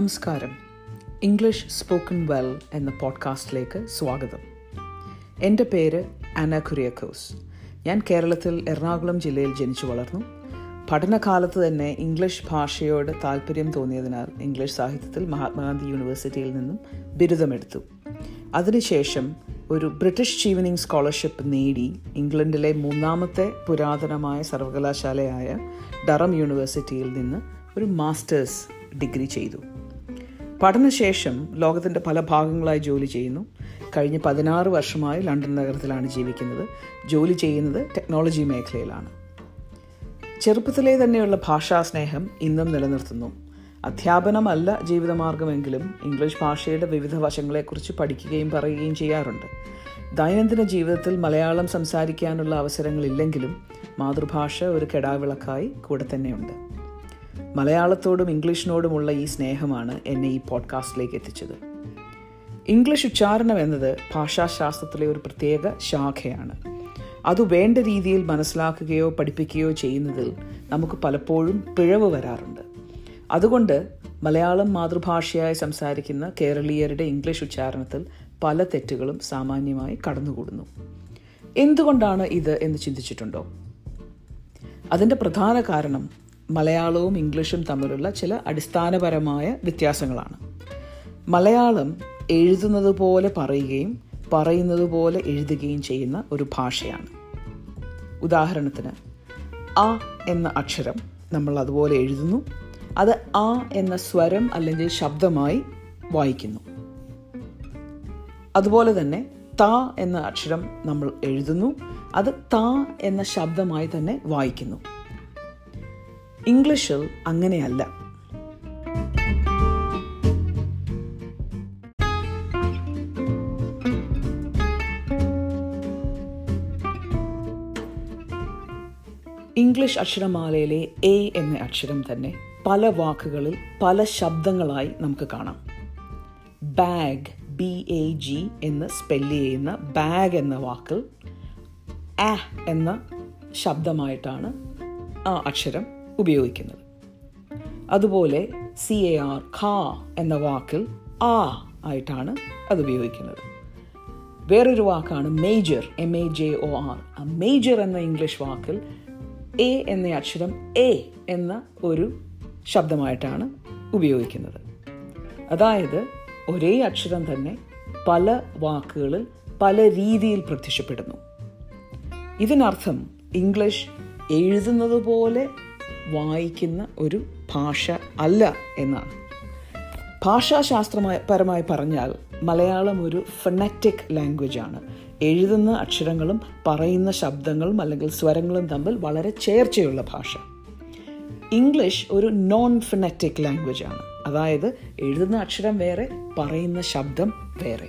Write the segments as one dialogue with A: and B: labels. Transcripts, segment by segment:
A: നമസ്കാരം. English spoken well എന്ന പോഡ്കാസ്റ്റിലേക്ക് സ്വാഗതം. എന്റെ പേര് അന കുര്യാക്കോസ്. ഞാൻ കേരളത്തിൽ എറണാകുളം ജില്ലയിൽ ജനിച്ചു വളർന്നു. പഠനകാലത്ത് തന്നെ ഇംഗ്ലീഷ് ഭാഷയോട് താല്പര്യം തോന്നിയതിനാൽ ഇംഗ്ലീഷ് സാഹിത്യത്തിൽ മഹാത്മാഗാന്ധി യൂണിവേഴ്സിറ്റിയിൽ നിന്നും ബിരുദമെടുത്തു. അതിനുശേഷം ഒരു ബ്രിട്ടീഷ് ചീവനിങ് സ്കോളർഷിപ്പ് നേടി ഇംഗ്ലണ്ടിലെ മൂന്നാമത്തെ പുരാതനമായ സർവകലാശാലയായ ഡറം യൂണിവേഴ്സിറ്റിയിൽ നിന്ന് ഒരു മാസ്റ്റേഴ്സ് ഡിഗ്രി ചെയ്തു. പഠനശേഷം ലോകത്തിന്റെ പല ഭാഗങ്ങളായി ജോലി ചെയ്യുന്നു. കഴിഞ്ഞ പതിനാറ് വർഷമായി ലണ്ടൻ നഗരത്തിലാണ് ജീവിക്കുന്നത്. ജോലി ചെയ്യുന്നത് ടെക്നോളജി മേഖലയിലാണ്. ചെറുപ്പത്തിലെ തന്നെയുള്ള ഭാഷാ സ്നേഹം ഇന്നും നിലനിർത്തുന്നു. അധ്യാപനമല്ല ജീവിതമാർഗമെങ്കിലും ഇംഗ്ലീഷ് ഭാഷയുടെ വിവിധ വശങ്ങളെക്കുറിച്ച് പഠിക്കുകയും പറയുകയും ചെയ്യാറുണ്ട്. ദൈനംദിന ജീവിതത്തിൽ മലയാളം സംസാരിക്കാനുള്ള അവസരങ്ങളില്ലെങ്കിലും മാതൃഭാഷ ഒരു കെടാവിളക്കായി കൂടെ തന്നെയുണ്ട്. മലയാളത്തോടും ഇംഗ്ലീഷിനോടുമുള്ള ഈ സ്നേഹമാണ് എന്നെ ഈ പോഡ്കാസ്റ്റിലേക്ക് എത്തിച്ചത്. ഇംഗ്ലീഷ് ഉച്ചാരണം എന്നത് ഭാഷാശാസ്ത്രത്തിലെ ഒരു പ്രത്യേക ശാഖയാണ്. അത് വേണ്ട രീതിയിൽ മനസ്സിലാക്കുകയോ പഠിപ്പിക്കുകയോ ചെയ്യുന്നതിൽ നമുക്ക് പലപ്പോഴും പിഴവ് വരാറുണ്ട്. അതുകൊണ്ട് മലയാളം മാതൃഭാഷയായി സംസാരിക്കുന്ന കേരളീയരുടെ ഇംഗ്ലീഷ് ഉച്ചാരണത്തിൽ പല തെറ്റുകളും സാമാന്യമായി കടന്നുകൂടുന്നു. എന്തുകൊണ്ടാണ് ഇത് എന്ന് ചിന്തിച്ചിട്ടുണ്ടോ? അതിന്റെ പ്രധാന കാരണം മലയാളവും ഇംഗ്ലീഷും തമ്മിലുള്ള ചില അടിസ്ഥാനപരമായ വ്യത്യാസങ്ങളാണ്. മലയാളം എഴുതുന്നത് പോലെ പറയുകയും പറയുന്നത് പോലെ എഴുതുകയും ചെയ്യുന്ന ഒരു ഭാഷയാണ്. ഉദാഹരണത്തിന് അ എന്ന അക്ഷരം നമ്മൾ അതുപോലെ എഴുതുന്നു. അത് ആ എന്ന സ്വരം അല്ലെങ്കിൽ ശബ്ദമായി വായിക്കുന്നു. അതുപോലെ തന്നെ ത എന്ന അക്ഷരം നമ്മൾ എഴുതുന്നു. അത് ത എന്ന ശബ്ദമായി തന്നെ വായിക്കുന്നു. ഇംഗ്ലീഷിൽ അങ്ങനെയല്ല. ഇംഗ്ലീഷ് അക്ഷരമാലയിലെ എ എന്ന അക്ഷരം തന്നെ പല വാക്കുകളിൽ പല ശബ്ദങ്ങളായി നമുക്ക് കാണാം. ബാഗ് ബി എ ജി എന്ന് സ്പെല്ല് ചെയ്യുന്ന ബാഗ് എന്ന വാക്കിൽ ആ എന്ന ശബ്ദമായിട്ടാണ് ആ അക്ഷരം ഉപയോഗിക്കുന്നത്. അതുപോലെ സി എ ആർ ഖാ എന്ന വാക്കിൽ ആ ആയിട്ടാണ് അത് ഉപയോഗിക്കുന്നത്. വേറൊരു വാക്കാണ് major M A J O R ആ മേജർ എന്ന ഇംഗ്ലീഷ് വാക്കിൽ എ എന്ന അക്ഷരം എ എന്ന ഒരു ശബ്ദമായിട്ടാണ് ഉപയോഗിക്കുന്നത്. അതായത് ഒരേ അക്ഷരം തന്നെ പല വാക്കുകളിൽ പല രീതിയിൽ പ്രത്യക്ഷപ്പെടുന്നു. ഇതിനർത്ഥം ഇംഗ്ലീഷ് എഴുതുന്നത് പോലെ വായിക്കുന്ന ഒരു ഭാഷ അല്ല എന്നാണ്. ഭാഷാശാസ്ത്രമായ പരമായി പറഞ്ഞാൽ മലയാളം ഒരു ഫെനറ്റിക് ലാംഗ്വേജ് ആണ്. എഴുതുന്ന അക്ഷരങ്ങളും പറയുന്ന ശബ്ദങ്ങളും അല്ലെങ്കിൽ സ്വരങ്ങളും തമ്മിൽ വളരെ ചേർച്ചയുള്ള ഭാഷ. ഇംഗ്ലീഷ് ഒരു നോൺ ഫിനറ്റിക് ലാംഗ്വേജ് ആണ്. അതായത് എഴുതുന്ന അക്ഷരം വേറെ പറയുന്ന ശബ്ദം വേറെ.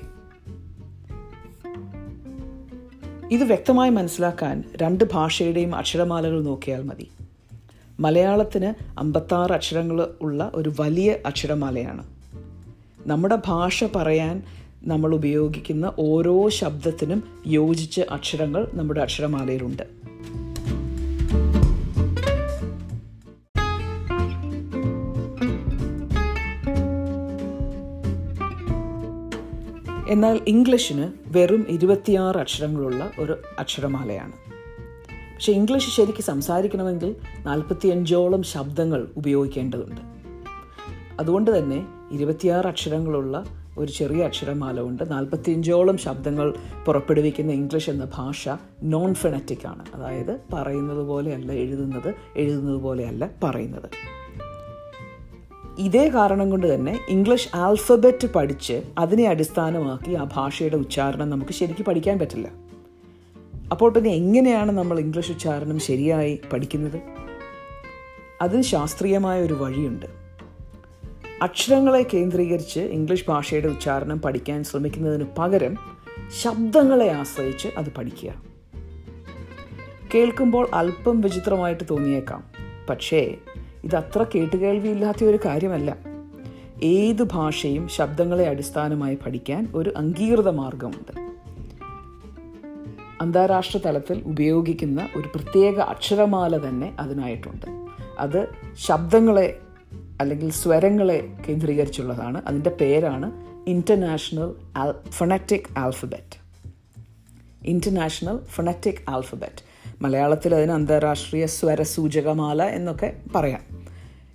A: ഇത് വ്യക്തമായി മനസ്സിലാക്കാൻ രണ്ട് ഭാഷയുടെയും അക്ഷരമാലകൾ നോക്കിയാൽ മതി. മലയാളത്തിന് അമ്പത്താറ് അക്ഷരങ്ങൾ ഉള്ള ഒരു വലിയ അക്ഷരമാലയാണ്. നമ്മുടെ ഭാഷ പറയാൻ നമ്മൾ ഉപയോഗിക്കുന്ന ഓരോ ശബ്ദത്തിനും യോജിച്ച അക്ഷരങ്ങൾ നമ്മുടെ അക്ഷരമാലയിലുണ്ട്. എന്നാൽ ഇംഗ്ലീഷിന് വെറും ഇരുപത്തിയാറ് അക്ഷരങ്ങളുള്ള ഒരു അക്ഷരമാലയാണ്. പക്ഷെ ഇംഗ്ലീഷ് ശരിക്ക് സംസാരിക്കണമെങ്കിൽ നാൽപ്പത്തിയഞ്ചോളം ശബ്ദങ്ങൾ ഉപയോഗിക്കേണ്ടതുണ്ട്. അതുകൊണ്ട് തന്നെ ഇരുപത്തിയാറ് അക്ഷരങ്ങളുള്ള ഒരു ചെറിയ അക്ഷരമാല ഉണ്ട് നാൽപ്പത്തിയഞ്ചോളം ശബ്ദങ്ങൾ പുറപ്പെടുവിക്കുന്ന ഇംഗ്ലീഷ് എന്ന ഭാഷ നോൺ ഫെനറ്റിക് ആണ്. അതായത് പറയുന്നത് പോലെയല്ല എഴുതുന്നത് എഴുതുന്നത് പോലെയല്ല പറയുന്നത്. ഇതേ കാരണം കൊണ്ട് തന്നെ ഇംഗ്ലീഷ് ആൽഫബറ്റ് പഠിച്ച് അതിനെ അടിസ്ഥാനമാക്കി ആ ഭാഷയുടെ ഉച്ചാരണം നമുക്ക് ശരിക്കും പഠിക്കാൻ പറ്റില്ല. അപ്പോൾ പിന്നെ എങ്ങനെയാണ് നമ്മൾ ഇംഗ്ലീഷ് ഉച്ചാരണം ശരിയായി പഠിക്കുന്നത്? അതിന് ശാസ്ത്രീയമായ ഒരു വഴിയുണ്ട്. അക്ഷരങ്ങളെ കേന്ദ്രീകരിച്ച് ഇംഗ്ലീഷ് ഭാഷയുടെ ഉച്ചാരണം പഠിക്കാൻ ശ്രമിക്കുന്നതിന് പകരം ശബ്ദങ്ങളെ ആശ്രയിച്ച് അത് പഠിക്കുക. കേൾക്കുമ്പോൾ അല്പം വിചിത്രമായിട്ട് തോന്നിയേക്കാം. പക്ഷേ ഇതത്ര കേട്ടുകേൾവിയില്ലാത്ത ഒരു കാര്യമല്ല. ഏത് ഭാഷയും ശബ്ദങ്ങളെ അടിസ്ഥാനമായി പഠിക്കാൻ ഒരു അംഗീകൃത മാർഗമുണ്ട്. അന്താരാഷ്ട്ര തലത്തിൽ ഉപയോഗിക്കുന്ന ഒരു പ്രത്യേക അക്ഷരമാല തന്നെ അതിനായിട്ടുണ്ട്. അത് ശബ്ദങ്ങളെ അല്ലെങ്കിൽ സ്വരങ്ങളെ കേന്ദ്രീകരിച്ചുള്ളതാണ്. അതിന്റെ പേരാണ് International Phonetic Alphabet International Phonetic Alphabet മലയാളത്തിൽ അതിന് അന്താരാഷ്ട്രീയ സ്വരസൂചകമാല എന്നൊക്കെ പറയാം.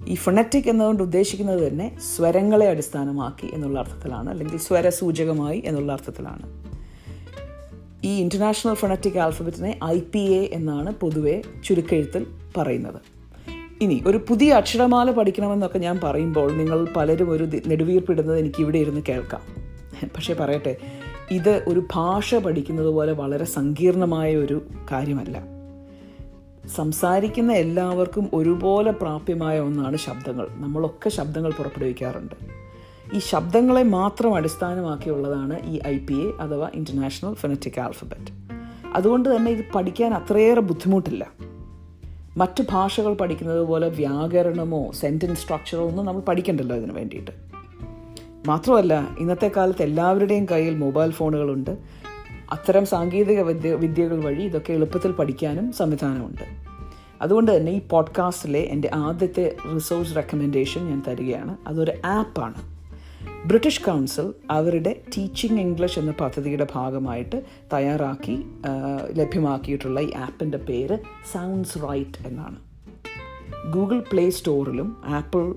A: ഈ ഫൊണറ്റിക് എന്നതുകൊണ്ട് ഉദ്ദേശിക്കുന്നത് തന്നെ സ്വരങ്ങളെ അടിസ്ഥാനമാക്കി എന്നുള്ള അർത്ഥത്തിലാണ് അല്ലെങ്കിൽ സ്വരസൂചകമായി എന്നുള്ള അർത്ഥത്തിലാണ്. ഈ ഇന്റർനാഷണൽ ഫൊണറ്റിക് ആൽഫബറ്റിനെ ഐ പി എ എന്നാണ് പൊതുവെ ചുരുക്കെഴുത്തിൽ പറയുന്നത്. ഇനി ഒരു പുതിയ അക്ഷരമാല പഠിക്കണമെന്നൊക്കെ ഞാൻ പറയുമ്പോൾ നിങ്ങൾ പലരും ഒരു നെടുവീർപ്പിടുന്നത് എനിക്ക് ഇവിടെ ഇരുന്ന് കേൾക്കാം. പക്ഷേ പറയട്ടെ ഇത് ഒരു ഭാഷ പഠിക്കുന്നത് പോലെ വളരെ സങ്കീർണമായ ഒരു കാര്യമല്ല. സംസാരിക്കുന്ന എല്ലാവർക്കും ഒരുപോലെ പ്രാപ്യമായ ഒന്നാണ് ശബ്ദങ്ങൾ. നമ്മളൊക്കെ ശബ്ദങ്ങൾ പുറപ്പെടുവിക്കാറുണ്ട്. ഈ ശബ്ദങ്ങളെ മാത്രം അടിസ്ഥാനമാക്കിയുള്ളതാണ് ഈ ഐ പി എ അഥവാ ഇന്റർനാഷണൽ ഫെനറ്റിക് ആൽഫബറ്റ് അതുകൊണ്ട് തന്നെ ഇത് പഠിക്കാൻ അത്രയേറെ ബുദ്ധിമുട്ടില്ല. മറ്റ് ഭാഷകൾ പഠിക്കുന്നത് പോലെ വ്യാകരണമോ സെന്റൻസ് സ്ട്രക്ചറോ ഒന്നും നമ്മൾ പഠിക്കണ്ടല്ലോ ഇതിന് വേണ്ടിയിട്ട്. മാത്രമല്ല ഇന്നത്തെ കാലത്ത് എല്ലാവരുടെയും കയ്യിൽ മൊബൈൽ ഫോണുകളുണ്ട് അത്തരം സാങ്കേതിക വിദ്യ വിദ്യകൾ വഴി ഇതൊക്കെ എളുപ്പത്തിൽ പഠിക്കാനും സംവിധാനമുണ്ട്. അതുകൊണ്ട് തന്നെ ഈ പോഡ്കാസ്റ്റിലെ എന്റെ ആദ്യത്തെ റിസോഴ്സ് റെക്കമെൻഡേഷൻ ഞാൻ തരികയാണ്. അതൊരു ആപ്പാണ് ബ്രിട്ടീഷ് കൗൺസിൽ അവരുടെ ടീച്ചിങ് ഇംഗ്ലീഷ് എന്ന പദ്ധതിയുടെ ഭാഗമായിട്ട് തയ്യാറാക്കി ലഭ്യമാക്കിയിട്ടുള്ള ഈ ആപ്പിന്റെ പേര് സൗണ്ട്സ് റൈറ്റ് എന്നാണ്. ഗൂഗിൾ പ്ലേ സ്റ്റോറിലും ആപ്പിൾ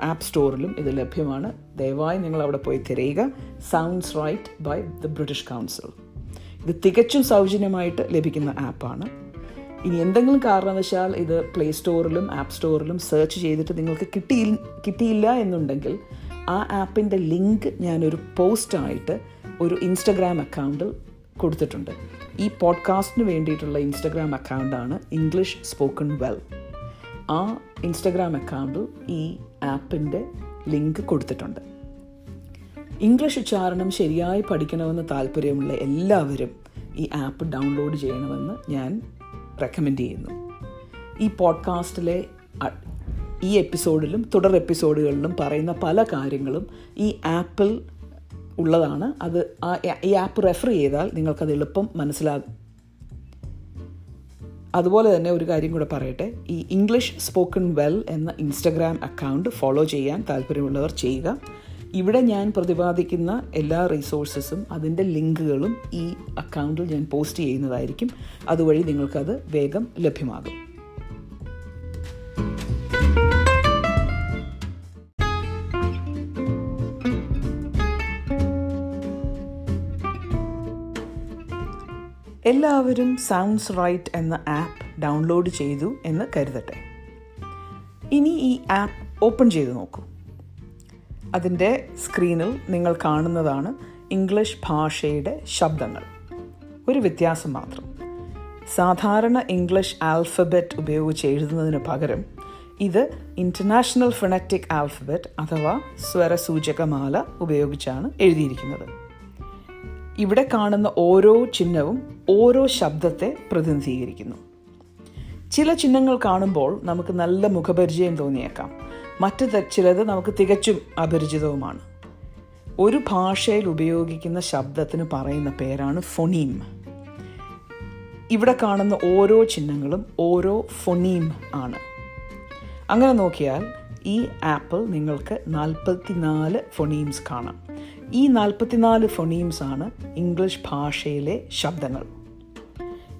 A: ആപ്പ് സ്റ്റോറിലും ഇത് ലഭ്യമാണ്. ദയവായി നിങ്ങൾ അവിടെ പോയി തിരയുക. Sounds right by the British council ഇത് തികച്ചും സൗജന്യമായിട്ട് ലഭിക്കുന്ന ആപ്പാണ്. ഇനി എന്തെങ്കിലും കാരണവശാൽ ഇത് പ്ലേ സ്റ്റോറിലും ആപ്പ് സ്റ്റോറിലും സെർച്ച് ചെയ്തിട്ട് നിങ്ങൾക്ക് കിട്ടിയി കിട്ടിയില്ല എന്നുണ്ടെങ്കിൽ ആ ആപ്പിന്റെ ലിങ്ക് ഞാനൊരു പോസ്റ്റായിട്ട് ഒരു ഇൻസ്റ്റഗ്രാം അക്കൗണ്ടിൽ കൊടുത്തിട്ടുണ്ട്. ഈ പോഡ്കാസ്റ്റിന് വേണ്ടിയിട്ടുള്ള ഇൻസ്റ്റഗ്രാം അക്കൗണ്ടാണ് ഇംഗ്ലീഷ് സ്പോക്കൺ വെൽ. ആ ഇൻസ്റ്റഗ്രാം അക്കൗണ്ടിൽ ഈ ആപ്പിന്റെ ലിങ്ക് കൊടുത്തിട്ടുണ്ട്. ഇംഗ്ലീഷ് ഉച്ചാരണം ശരിയായി പഠിക്കണമെന്ന് താല്പര്യമുള്ള എല്ലാവരും ഈ ആപ്പ് ഡൗൺലോഡ് ചെയ്യണമെന്ന് ഞാൻ റെക്കമെൻഡ് ചെയ്യുന്നു. ഈ പോഡ്കാസ്റ്റിലെ ഈ എപ്പിസോഡിലും തുടർ എപ്പിസോഡുകളിലും പറയുന്ന പല കാര്യങ്ങളും ഈ ആപ്പിൽ ഉള്ളതാണ്. അത് ഈ ആപ്പ് റെഫർ ചെയ്താൽ നിങ്ങൾക്കത് എളുപ്പം മനസ്സിലാകും അതുപോലെ തന്നെ ഒരു കാര്യം കൂടെ പറയട്ടെ. ഈ ഇംഗ്ലീഷ് സ്പോക്കൺ വെൽ എന്ന ഇൻസ്റ്റഗ്രാം അക്കൗണ്ട് ഫോളോ ചെയ്യാൻ താല്പര്യമുള്ളവർ ചെയ്യുക. ഇവിടെ ഞാൻ പ്രതിപാദിക്കുന്ന എല്ലാ റിസോഴ്സസും അതിന്റെ ലിങ്കുകളും ഈ അക്കൗണ്ടിൽ ഞാൻ പോസ്റ്റ് ചെയ്യുന്നതായിരിക്കും. അതുവഴി നിങ്ങൾക്കത് വേഗം ലഭ്യമാകും. എല്ലാവരും സൗണ്ട്സ് റൈറ്റ് എന്ന ആപ്പ് ഡൗൺലോഡ് ചെയ്തു എന്ന് കരുതട്ടെ. ഇനി ഈ ആപ്പ് ഓപ്പൺ ചെയ്ത് നോക്കൂ. അതിന്റെ സ്ക്രീനിൽ നിങ്ങൾ കാണുന്നതാണ് ഇംഗ്ലീഷ് ഭാഷയുടെ ശബ്ദങ്ങൾ. ഒരു വ്യത്യാസം മാത്രം. സാധാരണ ഇംഗ്ലീഷ് ആൽഫബറ്റ് ഉപയോഗിച്ച് എഴുതുന്നതിന് പകരം ഇത് ഇന്റർനാഷണൽ ഫൊണറ്റിക് ആൽഫബറ്റ് അഥവാ സ്വരസൂചകമാല ഉപയോഗിച്ചാണ് എഴുതിയിരിക്കുന്നത്. ഇവിടെ കാണുന്ന ഓരോ ചിഹ്നവും ഓരോ ശബ്ദത്തെ പ്രതിനിധീകരിക്കുന്നു. ചില ചിഹ്നങ്ങൾ കാണുമ്പോൾ നമുക്ക് നല്ല മുഖപരിചയം തോന്നിയേക്കാം. മറ്റു ചിലത് നമുക്ക് തികച്ചും അപരിചിതവുമാണ്. ഒരു ഭാഷയിൽ ഉപയോഗിക്കുന്ന ശബ്ദത്തിന് പറയുന്ന പേരാണ് ഫൊണീം. ഇവിടെ കാണുന്ന ഓരോ ചിഹ്നങ്ങളും ഓരോ ഫൊണീം ആണ്. അങ്ങനെ നോക്കിയാൽ ഈ ആപ്പിൽ നിങ്ങൾക്ക് നാൽപ്പത്തിനാല് ഫൊണീംസ് കാണാം. ഈ നാൽപ്പത്തിനാല് ഫൊണീംസ് ആണ് ഇംഗ്ലീഷ് ഭാഷയിലെ ശബ്ദങ്ങൾ.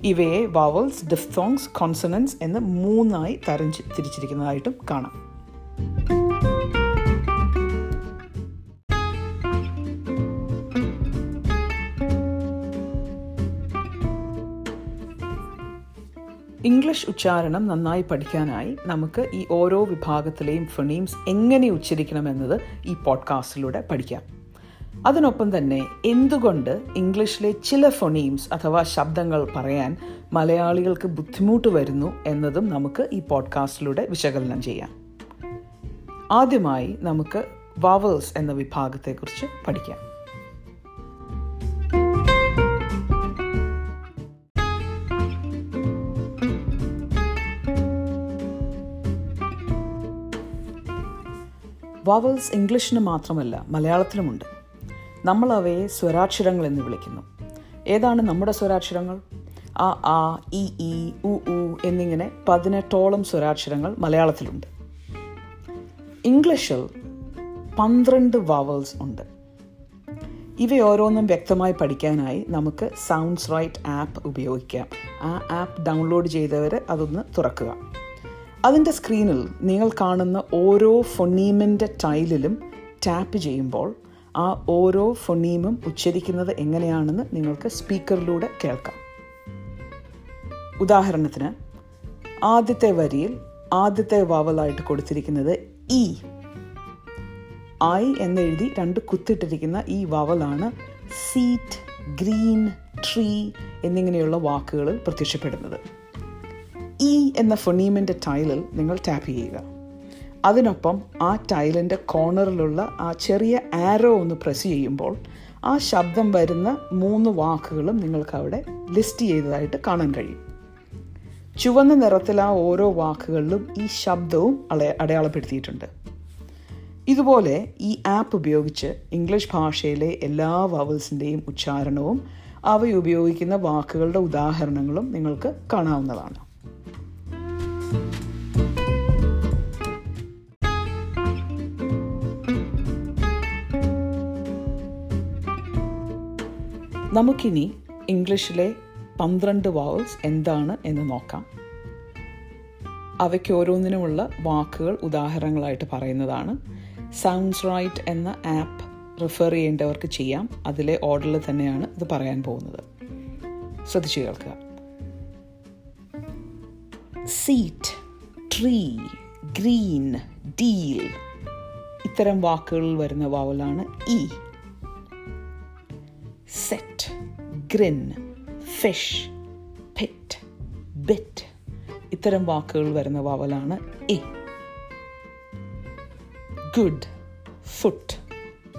A: ഇവയെ വവൽസ് ഡിഫ്തോങ്സ് കോൺസണൻസ് എന്ന് മൂന്നായി തരം തിരിച്ചിരിക്കുന്നതായിട്ടും കാണാം. ഇംഗ്ലീഷ് ഉച്ചാരണം നന്നായി പഠിക്കാനായി നമുക്ക് ഈ ഓരോ വിഭാഗത്തിലെയും ഫിണീംസ് എങ്ങനെ ഉച്ചരിക്കണമെന്നത് ഈ പോഡ്കാസ്റ്റിലൂടെ പഠിക്കാം. അതിനൊപ്പം തന്നെ എന്തുകൊണ്ട് ഇംഗ്ലീഷിലെ ചില ഫൊണീംസ് അഥവാ ശബ്ദങ്ങൾ പറയാൻ മലയാളികൾക്ക് ബുദ്ധിമുട്ട് വരുന്നു എന്നതും നമുക്ക് ഈ പോഡ്കാസ്റ്റിലൂടെ വിശകലനം ചെയ്യാം. ആദ്യമായി നമുക്ക് വവൽസ് എന്ന വിഭാഗത്തെക്കുറിച്ച് പഠിക്കാം. വവൽസ് ഇംഗ്ലീഷിന് മാത്രമല്ല മലയാളത്തിലുമുണ്ട്. നമ്മൾ അവയെ സ്വരാക്ഷരങ്ങൾ എന്ന് വിളിക്കുന്നു. ഏതാണ് നമ്മുടെ സ്വരാക്ഷരങ്ങൾ? ആ ആ ഇ ഇ ഉ ഉ എന്നിങ്ങനെ പതിനെട്ടോളം സ്വരാക്ഷരങ്ങൾ മലയാളത്തിലുണ്ട്. ഇംഗ്ലീഷിൽ പന്ത്രണ്ട് വവൽസ് ഉണ്ട്. ഇവയോരോന്നും വ്യക്തമായി പഠിക്കാനായി നമുക്ക് സൗണ്ട്സ് റൈറ്റ് ആപ്പ് ഉപയോഗിക്കാം. ആ ആപ്പ് ഡൗൺലോഡ് ചെയ്തവർ അതൊന്ന് തുറക്കുക. അതിന്റെ സ്ക്രീനിൽ നിങ്ങൾ കാണുന്ന ഓരോ ഫൊണീമിന്റെ ടൈലിലും ടാപ്പ് ചെയ്യുമ്പോൾ ആ ഓരോ ഫൊണീമും ഉച്ചരിക്കുന്നത് എങ്ങനെയാണെന്ന് നിങ്ങൾക്ക് സ്പീക്കറിലൂടെ കേൾക്കാം. ഉദാഹരണത്തിന് ആദ്യത്തെ വരിയിൽ ആദ്യത്തെ വാവലായിട്ട് കൊടുത്തിരിക്കുന്നത് ഇ ഐ എന്നെഴുതി രണ്ട് കുത്തിട്ടിരിക്കുന്ന ഈ വവലാണ് സീറ്റ് ഗ്രീൻ ട്രീ എന്നിങ്ങനെയുള്ള വാക്കുകളിൽ പ്രത്യക്ഷപ്പെടുന്നത്. ഇ എന്ന ഫൊണീമിന്റെ ടൈലിൽ നിങ്ങൾ ടാപ്പ് ചെയ്യുക. അതിനൊപ്പം ആ ടൈലിന്റെ കോർണറിലുള്ള ആ ചെറിയ ആരോ ഒന്ന് പ്രസ് ചെയ്യുമ്പോൾ ആ ശബ്ദം വരുന്ന മൂന്ന് വാക്കുകളും നിങ്ങൾക്ക് അവിടെ ലിസ്റ്റ് ചെയ്തതായിട്ട് കാണാൻ കഴിയും. ചുവന്ന നിറത്തിൽ ആ ഓരോ വാക്കുകളിലും ഈ ശബ്ദവും അടയാളപ്പെടുത്തിയിട്ടുണ്ട്. ഇതുപോലെ ഈ ആപ്പ് ഉപയോഗിച്ച് ഇംഗ്ലീഷ് ഭാഷയിലെ എല്ലാ വവൽസിന്റെയും ഉച്ചാരണവും അവയുപയോഗിക്കുന്ന വാക്കുകളുടെ ഉദാഹരണങ്ങളും നിങ്ങൾക്ക് കാണാവുന്നതാണ്. നമുക്കിനി ഇംഗ്ലീഷിലെ പന്ത്രണ്ട് വവൽസ് എന്താണ് എന്ന് നോക്കാം. അവയ്ക്ക് ഓരോന്നിനുമുള്ള വാക്കുകൾ ഉദാഹരണങ്ങളായിട്ട് പറയുന്നതാണ്. സൗണ്ട്സ് റൈറ്റ് എന്ന ആപ്പ് റിഫർ ചെയ്യേണ്ടവർക്ക് ചെയ്യാം. അതിലെ ഓർഡറിൽ തന്നെയാണ് ഇത് പറയാൻ പോകുന്നത്. ശ്രദ്ധിച്ചു കേൾക്കുക. സീറ്റ് ട്രീ ഗ്രീൻ ഡീൽ ഇത്തരം വാക്കുകളിൽ വരുന്ന വാവലാണ് E set grin fish pit bit ഇത്തരം വാക്കുകൾ വരുന്ന വാവലാണ് A. Good foot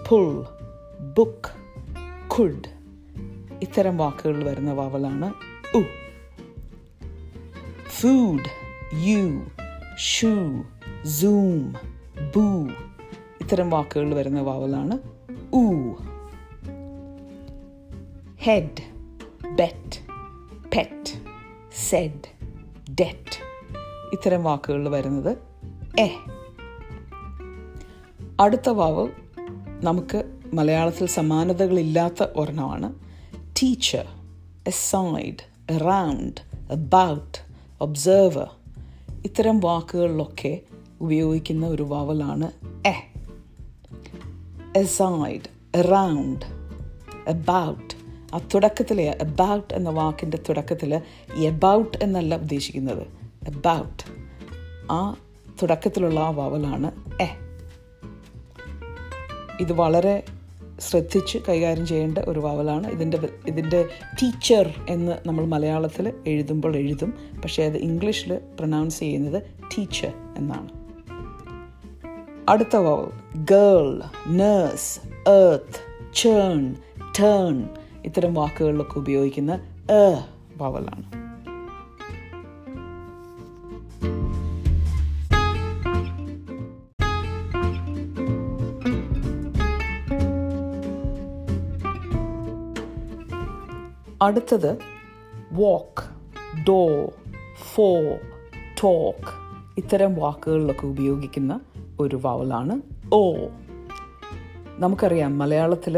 A: pull book could ഇത്തരം വാക്കുകൾ വരുന്ന വാവലാണ് ഉ. Food you shoe zoom boo ഇത്തരം വാക്കുകൾ വരുന്ന വാവലാണ് ഊ. Head bet, pet, said, debt. ഇത്തരം വാക്കുകളിൽ വരുന്നത് എ. അടുത്ത വാവ് നമുക്ക് മലയാളത്തിൽ സമാനതകളില്ലാത്ത ഒരെണ്ണമാണ്. Teacher aside round about observer ഇത്തരം വാക്കുകളിലൊക്കെ ഉപയോഗിക്കുന്ന ഒരു വാവലാണ് എ. എസൈഡ് റൗണ്ട് അബൌട്ട് ആ തുടക്കത്തിൽ അബൌട്ട് എന്ന വാക്കിന്റെ തുടക്കത്തിൽ എബൌട്ട് എന്നല്ല ഉദ്ദേശിക്കുന്നത്. എബൌട്ട് ആ തുടക്കത്തിലുള്ള ആ വവലാണ് എ. ഇത് വളരെ ശ്രദ്ധിച്ച് കൈകാര്യം ചെയ്യേണ്ട ഒരു വവലാണ്. ഇതിന്റെ ഇതിന്റെ ടീച്ചർ എന്ന് നമ്മൾ മലയാളത്തിൽ എഴുതുമ്പോൾ എഴുതും. പക്ഷേ അത് ഇംഗ്ലീഷിൽ പ്രൊനൗൺസ് ചെയ്യുന്നത് ടീച്ചർ എന്നാണ്. അടുത്ത vowel girl nurse earth churn turn ഇത്തരം വാക്കുകളിലൊക്കെ ഉപയോഗിക്കുന്ന എ വവലാണ് അടുത്തത് വാക്ക് ഡോ ഫോ ടോക്ക് ഇത്തരം വാക്കുകളിലൊക്കെ ഉപയോഗിക്കുന്ന ഒരു വവലാണ് ഓ നമുക്കറിയാം മലയാളത്തിൽ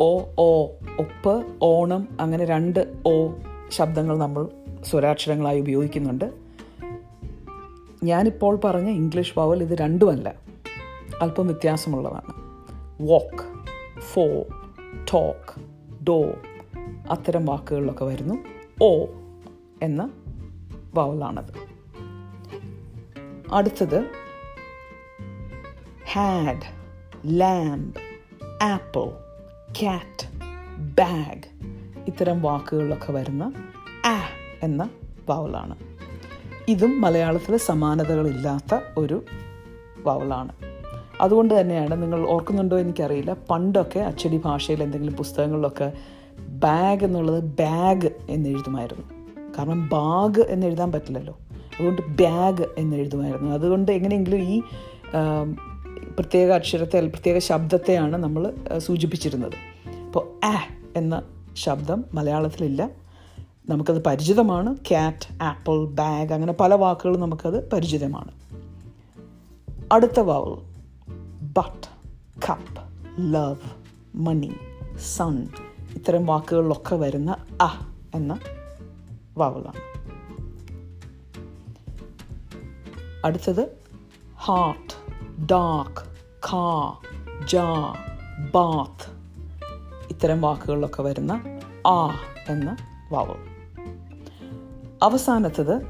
A: ഓ ഓ ഒപ്പ് ഓണം അങ്ങനെ രണ്ട് ഓ ശബ്ദങ്ങൾ നമ്മൾ സ്വരാക്ഷരങ്ങളായി ഉപയോഗിക്കുന്നുണ്ട്. ഞാനിപ്പോൾ പറഞ്ഞ ഇംഗ്ലീഷ് വവൽ ഇത് രണ്ടുമല്ല അല്പം വ്യത്യാസമുള്ളതാണ്. വോക്ക് ഫോ ടോക്ക് ഡോ അത്തരം വാക്കുകളിലൊക്കെ വരുന്നു. ഓ എന്ന വവലാണത് അടുത്തത് had lamb apple cat bag ഇത്തരം വാക്കുകളിലൊക്കെ വരുന്ന ആ എന്ന വാവലാണ് ഇതും മലയാളത്തിൽ സമാനതകളില്ലാത്ത ഒരു വാവലാണ് അതുകൊണ്ട് തന്നെയാണ് നിങ്ങൾ ഓർക്കുന്നുണ്ടോ എനിക്കറിയില്ല. പണ്ടൊക്കെ അച്ചടി ഭാഷയിൽ എന്തെങ്കിലും പുസ്തകങ്ങളിലൊക്കെ ബാഗ് എന്നുള്ളത് ബാഗ് എന്നെഴുതുമായിരുന്നു. കാരണം ബാഗ് എന്നെഴുതാൻ പറ്റില്ലല്ലോ. അതുകൊണ്ട് ബാഗ് എന്നെഴുതുമായിരുന്നു. അതുകൊണ്ട് എങ്ങനെയെങ്കിലും ഈ പ്രത്യേക അക്ഷരത്തെ പ്രത്യേക ശബ്ദത്തെയാണ് നമ്മൾ സൂചിപ്പിച്ചിരുന്നത്. അപ്പോൾ ആ എന്ന ശബ്ദം മലയാളത്തിലില്ല. നമുക്കത് പരിചിതമാണ്. ക്യാറ്റ് ആപ്പിൾ ബാഗ് അങ്ങനെ പല വാക്കുകളും നമുക്കത് പരിചിതമാണ്. അടുത്ത vowel but cup love money sun ഇത്തരം വാക്കുകളിലൊക്കെ വരുന്ന അ എന്ന വാവലാണ് അടുത്തത് ഹാർട്ട് ഡാർക്ക് കാ ജാ ബാത്ത് ഇത്തരം വാക്കുകളിലൊക്കെ വരുന്ന ആ എന്ന വാവ് അവസാനത്തത്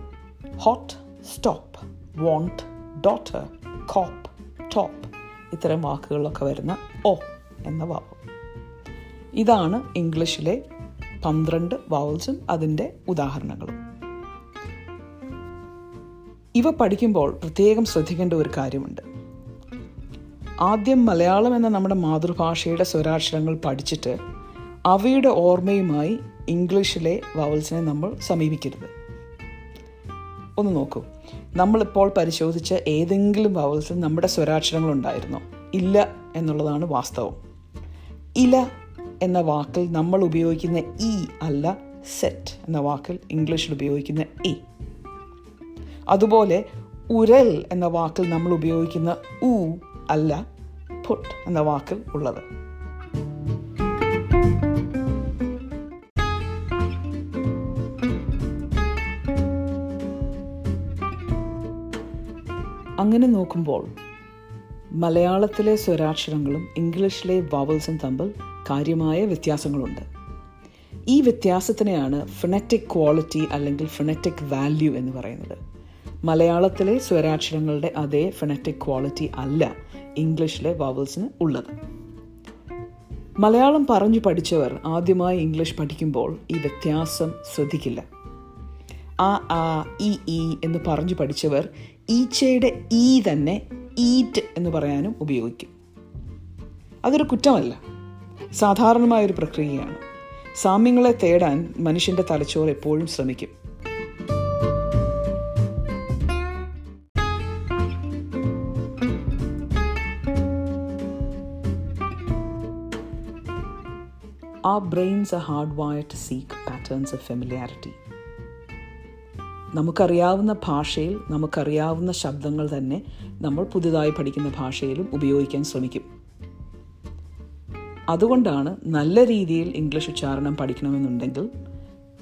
A: hot stop won't daughter cop top ഇത്തരം വാക്കുകളിലൊക്കെ വരുന്ന ഓ എന്ന വാവ് ഇതാണ് ഇംഗ്ലീഷിലെ പന്ത്രണ്ട് വാവൽസും അതിന്റെ ഉദാഹരണങ്ങളും. ഇവ പഠിക്കുമ്പോൾ പ്രത്യേകം ശ്രദ്ധിക്കേണ്ട ഒരു കാര്യമുണ്ട്. ആദ്യം മലയാളം എന്ന നമ്മുടെ മാതൃഭാഷയുടെ സ്വരാക്ഷരങ്ങൾ പഠിച്ചിട്ട് അവയുടെ ഓർമ്മയുമായി ഇംഗ്ലീഷിലെ വവൽസിനെ നമ്മൾ സമീപിക്കരുത്. ഒന്ന് നോക്കൂ. നമ്മളിപ്പോൾ പരിശോധിച്ച ഏതെങ്കിലും വവൽസിൽ നമ്മുടെ സ്വരാക്ഷരങ്ങൾ ഉണ്ടായിരുന്നോ? ഇല്ല എന്നുള്ളതാണ് വാസ്തവം. ഇല എന്ന വാക്കിൽ നമ്മൾ ഉപയോഗിക്കുന്ന ഇ അല്ല സെറ്റ് എന്ന വാക്കിൽ ഇംഗ്ലീഷിൽ ഉപയോഗിക്കുന്ന ഇ അതുപോലെ ഉരൽ എന്ന വാക്കിൽ നമ്മൾ ഉപയോഗിക്കുന്ന ഉ അല്ല പുട്ട് എന്ന വാക്കിൽ ഉള്ളത്. അങ്ങനെ നോക്കുമ്പോൾ മലയാളത്തിലെ സ്വരാക്ഷരങ്ങളും ഇംഗ്ലീഷിലെ വവൽസും തമ്മിൽ കാര്യമായ വ്യത്യാസങ്ങളുണ്ട്. ഈ വ്യത്യാസത്തിനെയാണ് ഫിനറ്റിക് ക്വാളിറ്റി അല്ലെങ്കിൽ ഫിനറ്റിക് വാല്യൂ എന്ന് പറയുന്നത്. മലയാളത്തിലെ സ്വരാക്ഷരങ്ങളുടെ അതേ ഫെനറ്റിക് ക്വാളിറ്റി അല്ല ഇംഗ്ലീഷിലെ വവൽസിന് ഉള്ളത്. മലയാളം പറഞ്ഞു പഠിച്ചവർ ആദ്യമായി ഇംഗ്ലീഷ് പഠിക്കുമ്പോൾ ഈ വ്യത്യാസം ശ്രദ്ധിക്കില്ല. ആ ആ ഇ ഇ എന്ന് പറഞ്ഞു പഠിച്ചവർ ഈച്ചയുടെ ഈ തന്നെ ഈറ്റ് എന്ന് പറയാനും ഉപയോഗിക്കും. അതൊരു കുറ്റമല്ല. സാധാരണമായൊരു പ്രക്രിയയാണ്. സാമ്യങ്ങളെ തേടാൻ മനുഷ്യന്റെ തലച്ചോറ് എപ്പോഴും ശ്രമിക്കും. Our brains are hardwired to seek patterns of familiarity. നമുക്കറിയാവുന്ന ഭാഷയിൽ നമുക്കറിയാവുന്ന ശബ്ദങ്ങൾ തന്നെ നമ്മൾ പുതുതായി പഠിക്കുന്ന ഭാഷയിലും ഉപയോഗിക്കാൻ ശ്രമിക്കും. അതുകൊണ്ടാണ് നല്ല രീതിയിൽ ഇംഗ്ലീഷ് ഉച്ചാരണം പഠിക്കണമെന്നുണ്ടെങ്കിൽ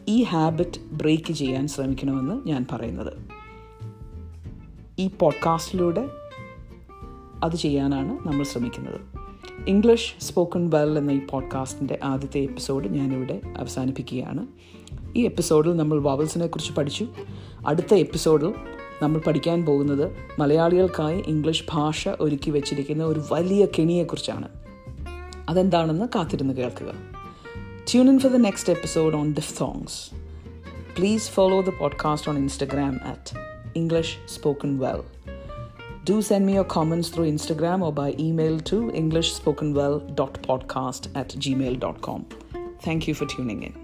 A: ഈ ഹാബിറ്റ് ബ്രേക്ക് ചെയ്യാൻ ശ്രമിക്കണമെന്ന് ഞാൻ പറയുന്നത്. ഈ പോഡ്കാസ്റ്റിലൂടെ അത് ചെയ്യാനാണ് നമ്മൾ ശ്രമിക്കുന്നത്. ഇംഗ്ലീഷ് സ്പോക്കൺ വെൽ എന്ന ഈ പോഡ്കാസ്റ്റിന്റെ ആദ്യത്തെ എപ്പിസോഡ് ഞാനിവിടെ അവസാനിപ്പിക്കുകയാണ്. ഈ എപ്പിസോഡിൽ നമ്മൾ വവൽസിനെ കുറിച്ച് പഠിച്ചു. അടുത്ത എപ്പിസോഡിൽ നമ്മൾ പഠിക്കാൻ പോകുന്നത് മലയാളികൾക്കായി ഇംഗ്ലീഷ് ഭാഷ ഒരുക്കി വെച്ചിരിക്കുന്ന ഒരു വലിയ കെണിയെക്കുറിച്ചാണ്. അതെന്താണെന്ന് കാത്തിരുന്ന് കേൾക്കുക. Tune in for the next episode on diphthongs please follow the podcast on Instagram at English spoken Well. Do send me your comments through Instagram or by email to englishspokenwell.podcast at gmail.com. Thank you for tuning in.